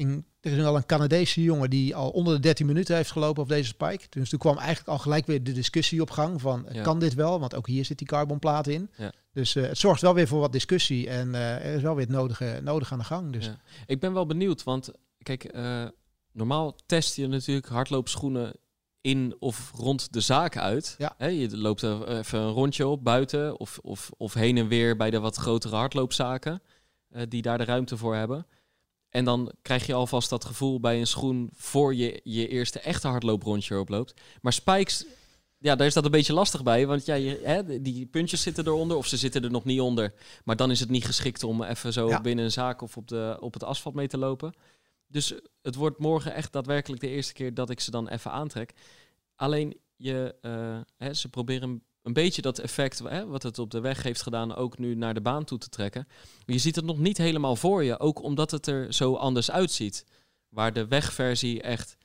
in er is wel een Canadese jongen die al onder de 13 minuten heeft gelopen op deze spike. Dus toen kwam eigenlijk al gelijk weer de discussie op gang van Ja. kan dit wel? Want ook hier zit die carbonplaat in. Ja. Dus eh, het zorgt wel weer voor wat discussie en eh, er is wel weer het nodige, nodig aan de gang. Dus Ja. Ik ben wel benieuwd, want kijk, eh, normaal test je natuurlijk hardloopschoenen in of rond de zaak uit. Ja. Je loopt er even een rondje op buiten of, of, of heen en weer bij de wat grotere hardloopzaken eh, die daar de ruimte voor hebben. En dan krijg je alvast dat gevoel bij een schoen voor je je eerste echte hardlooprondje oploopt. Maar spikes, ja, daar is dat een beetje lastig bij. Want ja, je, hè, die puntjes zitten eronder of ze zitten er nog niet onder. Maar dan is het niet geschikt om even zo Ja. binnen een zaak of op, de, op het asfalt mee te lopen. Dus het wordt morgen echt daadwerkelijk de eerste keer dat ik ze dan even aantrek. Alleen je, eh, hè, ze proberen een, beetje dat effect hè, wat het op de weg heeft gedaan ook nu naar de baan toe te trekken. Je ziet het nog niet helemaal voor je, ook omdat het er zo anders uitziet. Waar de wegversie echt,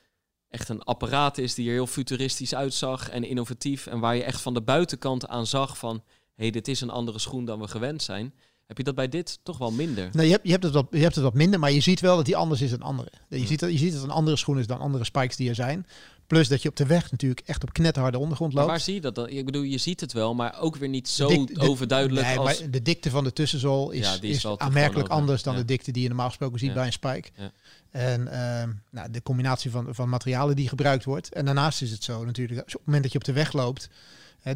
echt een apparaat is die er heel futuristisch uitzag en innovatief. En waar je echt van de buitenkant aan zag van, hé, hey, dit is een andere schoen dan we gewend zijn. Heb je dat bij dit toch wel minder? Nee, je hebt, je, hebt het wat, je hebt het wat minder, maar je ziet wel dat die anders is dan andere. Je, Ja. ziet, dat, je ziet dat het een andere schoen is dan andere spikes die er zijn. Plus dat je op de weg natuurlijk echt op knetterharde ondergrond Maar loopt. waar zie je dat dan? Ik bedoel, je ziet het wel, maar ook weer niet zo dik- de- overduidelijk Nee, als... maar de dikte van de tussenzool is, Ja, is is, aanmerkelijk anders dan ja. de dikte die je normaal gesproken ziet Ja. bij een spike. Ja. En ehm, nou, de combinatie van, van materialen die gebruikt wordt. En daarnaast is het zo natuurlijk, op het moment dat je op de weg loopt,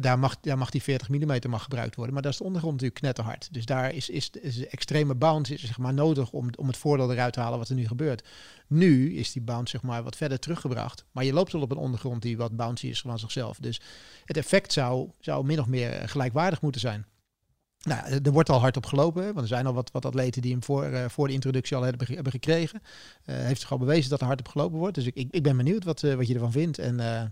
daar, mag, daar mag die 40 mm mag gebruikt worden. Maar daar is de ondergrond natuurlijk knetterhard. Dus daar is, is, de extreme bounce zeg maar, nodig om, om het voordeel eruit te halen wat er nu gebeurt. Nu is die bounce zeg maar, wat verder teruggebracht. Maar je loopt wel op een ondergrond die wat bouncy is van zichzelf. Dus het effect zou, zou min of meer eh, gelijkwaardig moeten zijn. Nou, ja, er wordt al hard op gelopen, want er zijn al wat, wat atleten die hem voor, eh, voor de introductie al hebben, ge- hebben gekregen. Eh, heeft zich al bewezen dat er hard op gelopen wordt. Dus ik, ik, ben benieuwd wat, eh, wat je ervan vindt en, eh,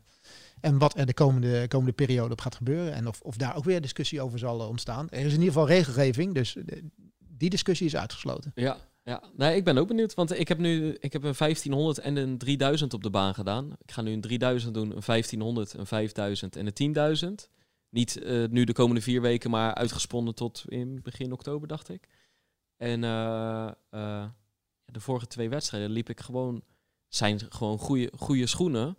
en wat er de komende, komende periode op gaat gebeuren. En of, of daar ook weer discussie over zal eh, ontstaan. Er is in ieder geval regelgeving, dus eh, die discussie is uitgesloten. Ja, ja. Nee, ik ben ook benieuwd. Want ik heb nu ik heb een 1500 en een 3000 op de baan gedaan. Ik ga nu een 3000 doen, een 1500, een 5000 en een 10.000. Niet eh, nu de komende vier weken, maar uitgesponnen tot in begin oktober, dacht ik. En de vorige twee wedstrijden liep ik gewoon... zijn gewoon goede, goede schoenen.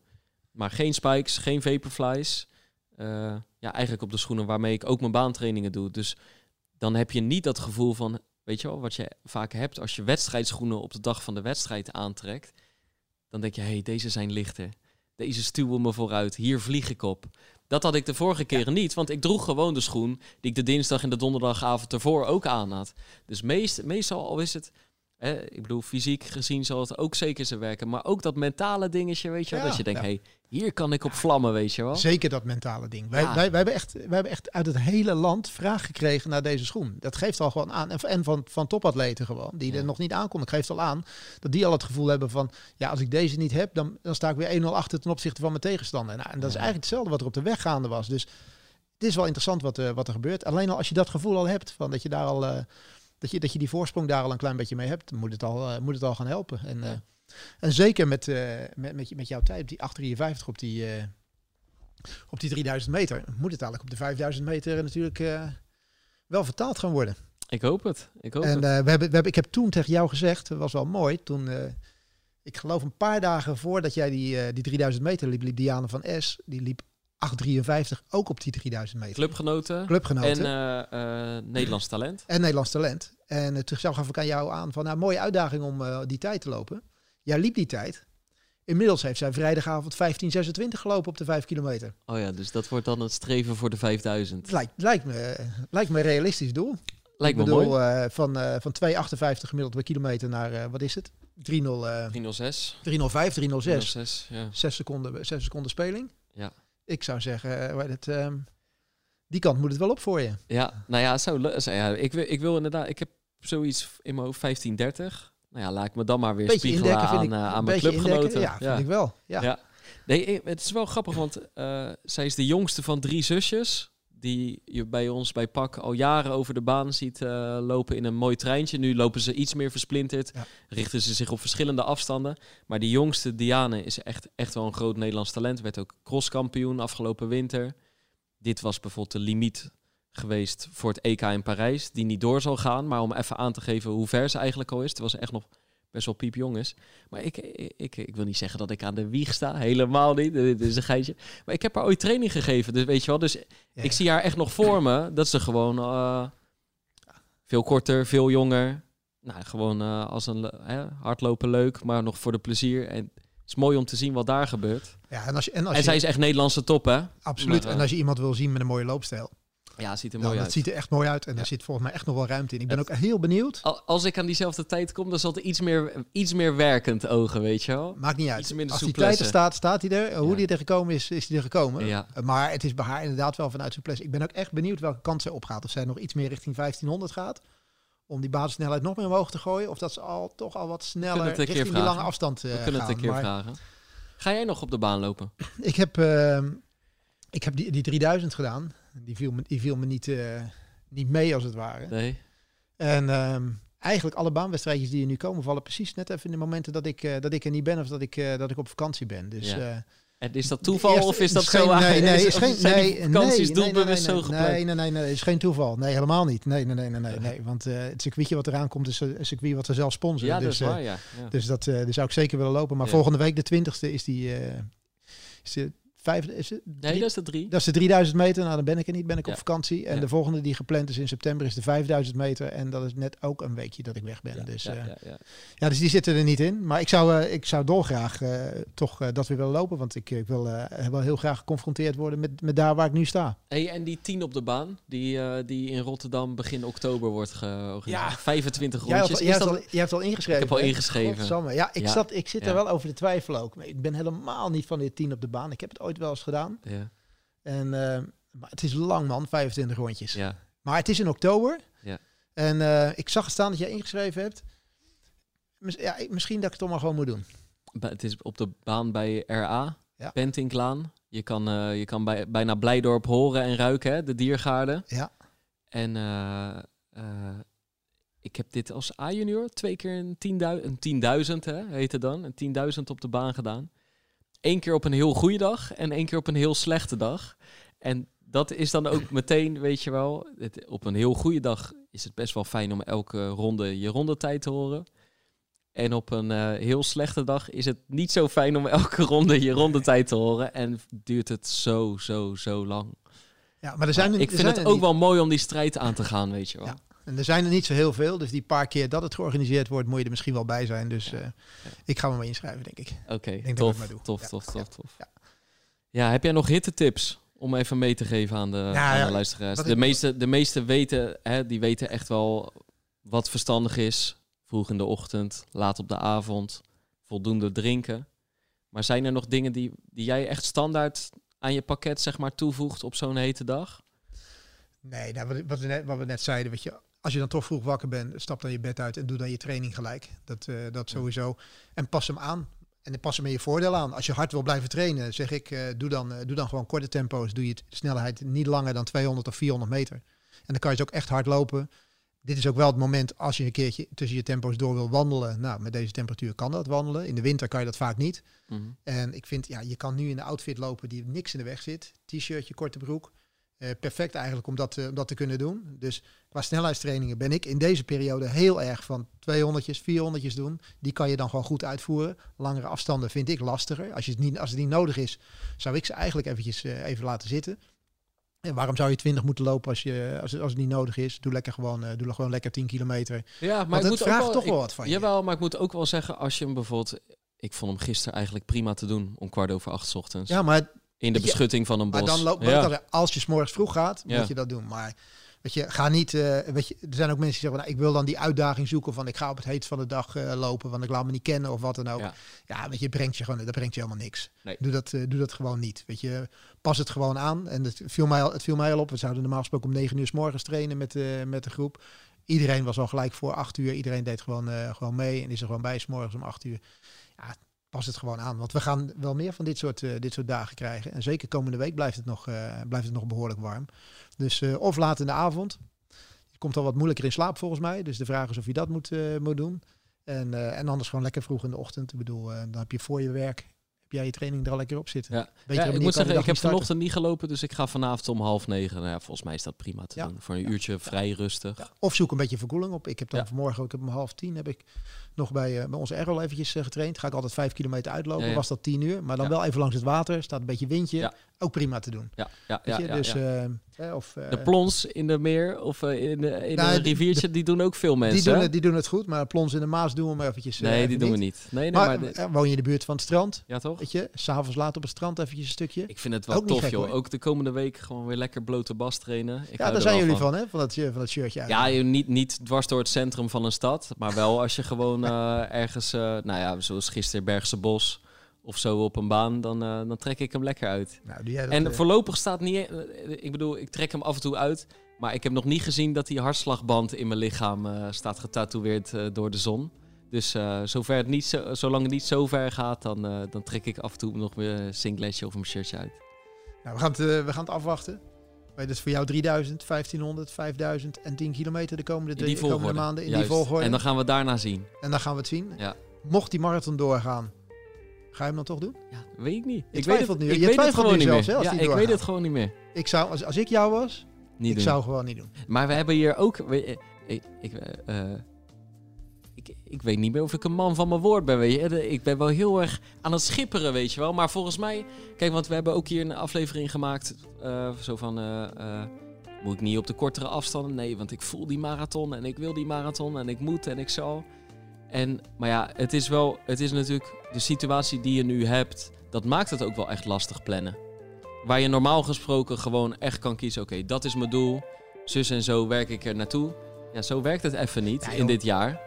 Maar geen spikes, geen vaporflies. Eh, ja, eigenlijk op de schoenen waarmee ik ook mijn baantrainingen doe. Dus dan heb je niet dat gevoel van... Weet je wel, wat je vaak hebt als je wedstrijdschoenen op de dag van de wedstrijd aantrekt. Dan denk je, hé, hey, deze zijn lichter. Deze stuwen me vooruit. Hier vlieg ik op. Dat had ik de vorige keren niet, want ik droeg gewoon de schoen die ik de dinsdag en de donderdagavond ervoor ook aan had. Dus meest, meestal al is het, hè, ik bedoel, fysiek gezien zal het ook zeker zijn werken, maar ook dat mentale dingetje, weet je wel, Ja, dat je denkt, ja. hey, hier kan ik op vlammen, weet je wel. Zeker dat mentale ding. Wij, Ja. wij, wij, hebben echt, wij hebben echt uit het hele land vraag gekregen naar deze schoen. Dat geeft al gewoon aan. En, van, van topatleten gewoon, die er nog niet aankomen. Dat geeft al aan dat die al het gevoel hebben van... ja, als ik deze niet heb, dan, dan sta ik weer 1-0 achter ten opzichte van mijn tegenstander. Nou, en dat is eigenlijk hetzelfde wat er op de weg gaande was. Dus het is wel interessant wat, eh, wat er gebeurt. Alleen al als je dat gevoel al hebt, van dat je daar al... eh, dat je, dat je die voorsprong daar al een klein beetje mee hebt, moet het al, eh, moet het al gaan helpen. En, eh, Ja. en zeker met, eh, met, met, je- met jouw tijd, die 853 op die, op die 3000 meter, moet het eigenlijk op de 5000 meter natuurlijk wel vertaald gaan worden. Ik hoop het, ik hoop En we hebben, we hebben, ik heb toen tegen jou gezegd, dat was wel mooi, toen, ik geloof een paar dagen voordat jij die, die 3000 meter liep, liep Diane van S, die liep 853 ook op die 3000 meter. Clubgenoten Clubgenoten. en eh, eh, Nederlands talent. En Nederlands talent. En uh, toen gaf ik aan jou aan van, nou, mooie uitdaging om eh, die tijd te lopen. Jij liep die tijd. Inmiddels heeft zij vrijdagavond 15.26 gelopen op de 5 kilometer. Oh ja, dus dat wordt dan het streven voor de 5000. Het lijkt, lijkt, me, lijkt me een realistisch doel. Lijkt me ik bedoel, mooi. eh, van, eh van 2,58 gemiddeld per kilometer naar, eh, wat is het? 3,0, eh 306. 305, 306. 306, ja. 6 seconden, 6 seconden speling. Ja. Ik zou zeggen, eh, het, ehm, die kant moet het wel op voor je. Ja, nou ja, zo, le- zo, ja ik, wil, ik wil inderdaad, ik heb zoiets in mijn hoofd 1530. Nou ja, laat ik me dan maar weer Beetje spiegelen aan, ik. eh, aan mijn clubgenoten. Ja, vind ik wel. Ja. Ja. Nee, het is wel grappig, want eh, zij is de jongste van drie zusjes. Die je bij ons bij PAK al jaren over de baan ziet eh, lopen in een mooi treintje. Nu lopen ze iets meer versplinterd. Ja. Richten ze zich op verschillende afstanden. Maar die jongste, Diane, is echt, echt wel een groot Nederlands talent. Werd ook crosskampioen afgelopen winter. Dit was bijvoorbeeld de limiet geweest voor het EK in Parijs. Die niet door zal gaan. Maar om even aan te geven hoe ver ze eigenlijk al is. Terwijl ze echt nog best wel piepjong is. Maar ik, ik, ik, wil niet zeggen dat ik aan de wieg sta. Helemaal niet. Dit is een geitje. Maar ik heb haar ooit training gegeven. Dus weet je wel. Dus Ja. ik zie haar echt nog voor me. Dat ze gewoon eh, veel korter, veel jonger. Nou, gewoon eh, als een hardlopen leuk, maar nog voor de plezier. En het is mooi om te zien wat daar gebeurt. Ja, en als je, en als en je, zij is echt Nederlandse top, hè? absoluut. maar, eh, en als je iemand wil zien met een mooie loopstijl, Ja, ziet er dan mooi dat uit. ziet er echt mooi uit. En Ja. daar zit volgens mij echt nog wel ruimte in. Ik ben Het- ook heel benieuwd. Al- Als ik aan diezelfde tijd kom, dan zal het iets meer, iets meer werkend ogen, weet je wel? Maakt niet uit. Iets minder Als die souplesse. tijd er staat, staat hij er. Hoe Ja. die er gekomen is, is hij er gekomen. Ja. Maar het is bij haar inderdaad wel vanuit zijn ples. Ik ben ook echt benieuwd welke kant zij opgaat. Of zij nog iets meer richting 1500 gaat. Om die basissnelheid nog meer omhoog te gooien. Of dat ze al toch al wat sneller richting die vragen. lange afstand uh, We kunnen het een keer Maar vragen. Ga jij nog op de baan lopen? Ik heb, uh, ik heb die, die 3000 gedaan. Die viel me, die viel me niet, uh, niet mee als het ware. Nee. En um, eigenlijk alle baanwedstrijdjes die er nu komen vallen precies net even in de momenten dat ik, uh, dat ik er niet ben of dat ik, uh, dat ik op vakantie ben. Dus, ja. En is dat toeval eerste, of is dat geen, zo? Nee, nee, is geen, nee, vakanties nee, nee, nee, zo gepland? Nee, nee, nee, nee, is geen toeval. Nee, helemaal niet. Nee, nee, nee, nee, nee, nee. Want het circuitje wat eraan komt is een circuit wat we zelf sponsoren. Ja, dat dus, is waar, ja. ja. Dus dat dus zou ik zeker willen lopen. Maar volgende week, de 20ste, is die... Is de vijfde, is het? Nee, dat is de drie. Dat is de 3000 meter. Nou, dan ben ik er niet, ben ik Ja. op vakantie. En Ja. de volgende die gepland is in september is de 5000 meter. En dat is net ook een weekje dat ik weg ben. Ja, dus, ja, uh, ja, ja. ja, dus die zitten er niet in. Maar ik zou, uh, ik zou dolgraag uh, toch dat weer willen lopen. Want ik, ik wil wel heel graag geconfronteerd worden met, met daar waar ik nu sta. Hey, en die 10 op de baan, die, die in Rotterdam begin oktober wordt georganiseerd. Ja. 25 Jij rondjes. hebt, jij, Is hebt dat... al, jij hebt al ingeschreven. Ik heb al ingeschreven. Godsamme. Ja, ik. Zat, ik zit er wel over te twijfelen ook. Ik ben helemaal niet van dit 10 op de baan. Ik heb het ooit wel eens gedaan. Ja, En, uh, maar het is lang man, 25 rondjes. ja. Maar het is in oktober. Ja. En eh, ik zag staan dat jij ingeschreven hebt. Ja, misschien dat ik het toch maar gewoon moet doen. Het is op de baan bij RA, Ja. Pentinklaan. Je kan, eh, je kan bij, bijna Blijdorp horen en ruiken, hè, de diergaarden. Ja. En eh, eh, ik heb dit als A-junior twee keer een 10.000, een 10.000 hè, heet het dan. Een 10.000 op de baan gedaan. Eén keer op een heel goede dag en één keer op een heel slechte dag. En dat is dan ook meteen, weet je wel, het, op een heel goede dag is het best wel fijn om elke ronde je rondetijd te horen. En op een eh, heel slechte dag is het niet zo fijn om elke ronde je rondetijd te horen. En duurt het zo, zo, zo lang. Ja, maar er zijn er, ik er vind zijn het ook niet- wel mooi om die strijd aan te gaan, weet je wel. Ja. En er zijn er niet zo heel veel. Dus die paar keer dat het georganiseerd wordt, moet je er misschien wel bij zijn. Dus eh, ik ga me maar inschrijven, denk ik. Oké, denk dat ik tof, maar doe. tof, tof, tof, tof. ja. Ja, heb jij nog hittetips om even mee te geven aan de, aan ja, de luisteraars? wat De meeste, de meeste weten, hè, die weten echt wel wat verstandig is. Vroeg in de ochtend, laat op de avond, voldoende drinken. Maar zijn er nog dingen die, die jij echt standaard aan je pakket zeg maar, toevoegt op zo'n hete dag? Nee, nou, wat, wat, we net, wat we net zeiden, weet je, als je dan toch vroeg wakker bent, stap dan je bed uit en doe dan je training gelijk. Dat, eh, dat sowieso. En pas hem aan. En pas hem in je voordeel aan. Als je hard wil blijven trainen, zeg ik, eh, doe, dan, eh, doe dan gewoon korte tempo's. Doe je t- snelheid niet langer dan 200 of 400 meter. En dan kan je dus ook echt hard lopen. Dit is ook wel het moment als je een keertje tussen je tempo's door wil wandelen. Nou, met deze temperatuur kan dat wandelen. In de winter kan je dat vaak niet. Mhm. En ik vind, ja, je kan nu in een outfit lopen die niks in de weg zit. T-shirtje, korte broek. Eh, perfect eigenlijk om dat, eh, om dat te kunnen doen. Dus qua snelheidstrainingen ben ik in deze periode heel erg van 200'tjes, 400'tjes doen. Die kan je dan gewoon goed uitvoeren. Langere afstanden vind ik lastiger. Als, je het, niet, als het niet nodig is, zou ik ze eigenlijk eventjes eh, even laten zitten. En waarom zou je 20 moeten lopen als, je, als, het, als het niet nodig is? Doe lekker gewoon, eh, doe gewoon lekker 10 kilometer. Ja, maar Want het moet vraagt wel, toch ik- wel wat van je. Jawel, maar ik moet ook wel zeggen, als je hem bijvoorbeeld... Ik vond hem gisteren eigenlijk prima te doen, om kwart over acht 's ochtends. Ja, maar in de beschutting van een bos. Maar dan loopt ja. als je 's morgens vroeg gaat, moet je dat doen. Maar weet je, ga niet. eh, weet je, er zijn ook mensen die zeggen: nou, ik wil dan die uitdaging zoeken van ik ga op het heet van de dag eh, lopen, want ik laat me niet kennen of wat dan ook. Ja. Ja, weet je, brengt je gewoon, dat brengt je helemaal niks. Nee. Doe dat, eh, doe dat gewoon niet. Weet je, pas het gewoon aan. En het viel mij al, het viel mij al op. We zouden normaal gesproken om 9 uur s morgens trainen met, met de groep. Iedereen was al gelijk voor 8 uur. Iedereen deed gewoon, gewoon mee en is er gewoon bij s morgens om 8 uur. Ja, pas het gewoon aan. Want we gaan wel meer van dit soort, eh, dit soort dagen krijgen. En zeker komende week blijft het nog, eh, blijft het nog behoorlijk warm. Dus eh, of laat in de avond. Je komt al wat moeilijker in slaap volgens mij. Dus de vraag is of je dat moet, moet doen. En, en anders gewoon lekker vroeg in de ochtend. Ik bedoel, dan heb je voor je werk heb jij je training er al lekker op zitten. Ja. Ja, ik moet zeggen, ik heb starten. vanochtend niet gelopen, dus ik ga vanavond om half negen. Nou ja, volgens mij is dat prima te Ja. doen. Voor een uurtje vrij rustig. Ja, Of zoek een beetje verkoeling op. Ik heb dan vanmorgen, ook, ik heb om half tien, heb ik nog bij, eh, bij onze Errol eventjes eh, getraind. Ga ik altijd vijf kilometer uitlopen. Ja, ja. Was dat tien uur. Maar dan Ja. wel even langs het water. Staat een beetje windje. Ook prima te doen. Ja, ja, Weet je? dus, eh, of, De plons in de meer of in, de, in Nou, een de- riviertje, die doen ook veel mensen. die, doen het, die doen het goed. Maar plons in de Maas doen we maar eventjes. nee, even die doen we niet. Nee, nee, Maar, maar, woon je in de buurt van het strand? ja toch? Weet je, s'avonds laat op het strand eventjes een stukje. Ik vind het wel Ook tof, gek, joh. hoor. Ook de komende week gewoon weer lekker blote bas trainen. Ik ja, daar zijn jullie van, hè? Van dat, van dat shirtje. Ja, niet, niet dwars door het centrum van een stad. Maar wel als je gewoon eh, ergens, eh, nou ja, zoals gisteren Bergse Bos of zo op een baan, dan, eh, dan trek ik hem lekker uit. Nou, doe jij dat, En voorlopig staat niet, ik bedoel, ik trek hem af en toe uit. Maar ik heb nog niet gezien dat die hartslagband in mijn lichaam staat getatoeëerd door de zon. Dus zover het niet zo, zolang het niet zo ver gaat, dan, dan trek ik af en toe nog weer een singletje of een shirtje uit. nou, we, gaan het, we gaan het afwachten. Is voor jou 3000, 1500, 5000 en 10 kilometer de komende, drie, komende maanden. In Juist. die volgorde. En dan gaan we daarna zien. En dan gaan we het zien. Ja. Mocht die marathon doorgaan, ga je hem dan toch doen? Ja, weet ik niet. ik weet het, nu. ik Je weet het gewoon nu niet zelfs, meer. hè, als ja, ik weet het gewoon niet meer. Ik zou, als, als ik jou was, Niet ik doen. zou gewoon niet doen. Maar we hebben hier ook. ik, ik, eh, eh, ik, weet niet meer of ik een man van mijn woord ben. Weet je. Ik ben wel heel erg aan het schipperen, weet je wel. Maar volgens mij. Kijk, want we hebben ook hier een aflevering gemaakt. eh, zo van. eh, eh, moet ik niet op de kortere afstanden? Nee, want ik voel die marathon en ik wil die marathon en ik moet en ik zal. En, maar ja, het is wel. Het is natuurlijk. De situatie die je nu hebt. Dat maakt het ook wel echt lastig plannen. Waar je normaal gesproken gewoon echt kan kiezen. Oké, dat is mijn doel zus en zo werk ik er naartoe. Ja, zo werkt het even niet Ja, in dit jaar.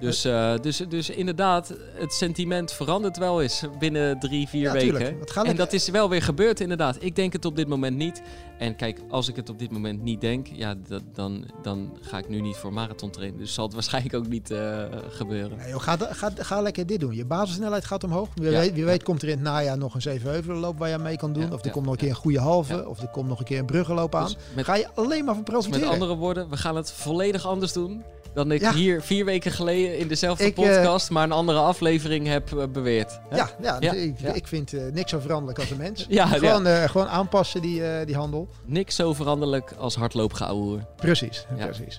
Dus, eh, dus, dus inderdaad, het sentiment verandert wel eens binnen drie, vier Ja, weken. En dat is wel weer gebeurd, inderdaad. Ik denk het op dit moment niet. En kijk, als ik het op dit moment niet denk, ja, dat, dan, dan ga ik nu niet voor marathon trainen. Dus zal het waarschijnlijk ook niet eh, gebeuren. Nee, joh, ga, ga, ga lekker dit doen. Je basissnelheid gaat omhoog. Wie, Ja. weet, wie weet komt er in het najaar nog een zevenheuvelenloop waar je aan mee kan doen. Of er komt nog een keer een goede halve. Of er komt nog een keer een bruggenloop aan. Dus met, Ga je alleen maar van met profiteren. andere woorden, we gaan het volledig anders doen dan ik Ja. hier vier weken geleden in dezelfde Ik, eh, podcast, maar een andere aflevering heb eh, beweerd. Hè? Ja, ja, Ja, ik, ja. ik vind eh, niks zo veranderlijk als een mens. Ja, ja. gewoon, gewoon aanpassen die, die handel. Niks zo veranderlijk als hardloopgeouwe. Precies, Ja. precies.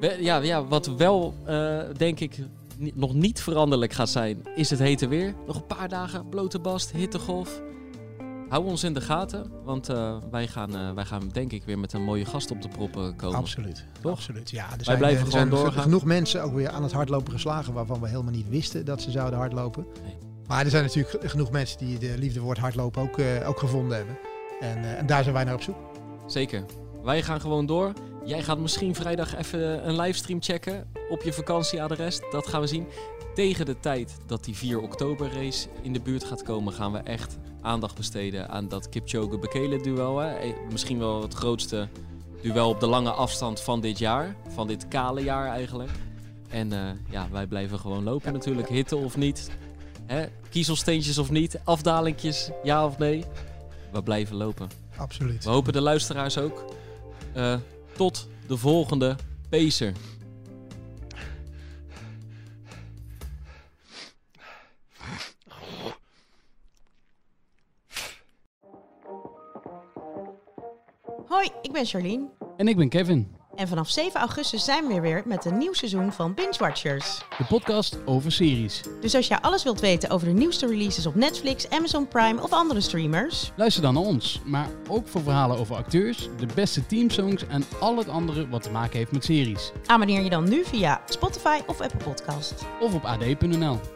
We- Ja, ja, wat wel, denk ik, nog niet veranderlijk gaat zijn, is het hete weer. Nog een paar dagen, blote bast, hittegolf. Hou ons in de gaten, want eh, wij, gaan, eh, wij gaan denk ik weer met een mooie gast op de proppen komen. Absoluut. Toch? Absoluut. Ja, er zijn, blijven er gewoon zijn doorgaan. genoeg mensen ook weer aan het hardlopen geslagen waarvan we helemaal niet wisten dat ze zouden hardlopen. Nee. Maar er zijn natuurlijk ge- genoeg mensen die de liefde voor het hardlopen ook, eh, ook gevonden hebben. En, eh, en daar zijn wij naar op zoek. Zeker. Wij gaan gewoon door. Jij gaat misschien vrijdag even een livestream checken op je vakantieadres. Dat gaan we zien. Tegen de tijd dat die 4 oktober race in de buurt gaat komen, gaan we echt aandacht besteden aan dat Kipchoge Bekele duel. Hè? Eh, Misschien wel het grootste duel op de lange afstand van dit jaar. Van dit kale jaar eigenlijk. En eh, ja, wij blijven gewoon lopen natuurlijk. Hitte of niet. Hè? Kiezelsteentjes of niet. Afdalingjes, ja of nee. We blijven lopen. Absoluut. We hopen de luisteraars ook. Eh, tot de volgende Pacer. Hoi, ik ben Charlene. En ik ben Kevin, En vanaf 7 augustus zijn we weer met een nieuw seizoen van Binge Watchers. de podcast over series. Dus als jij alles wilt weten over de nieuwste releases op Netflix, Amazon Prime of andere streamers, Luister dan naar ons, maar ook voor verhalen over acteurs, de beste teamsongs en al het andere wat te maken heeft met series. abonneer je dan nu via Spotify of Apple Podcast. Of op ad.nl.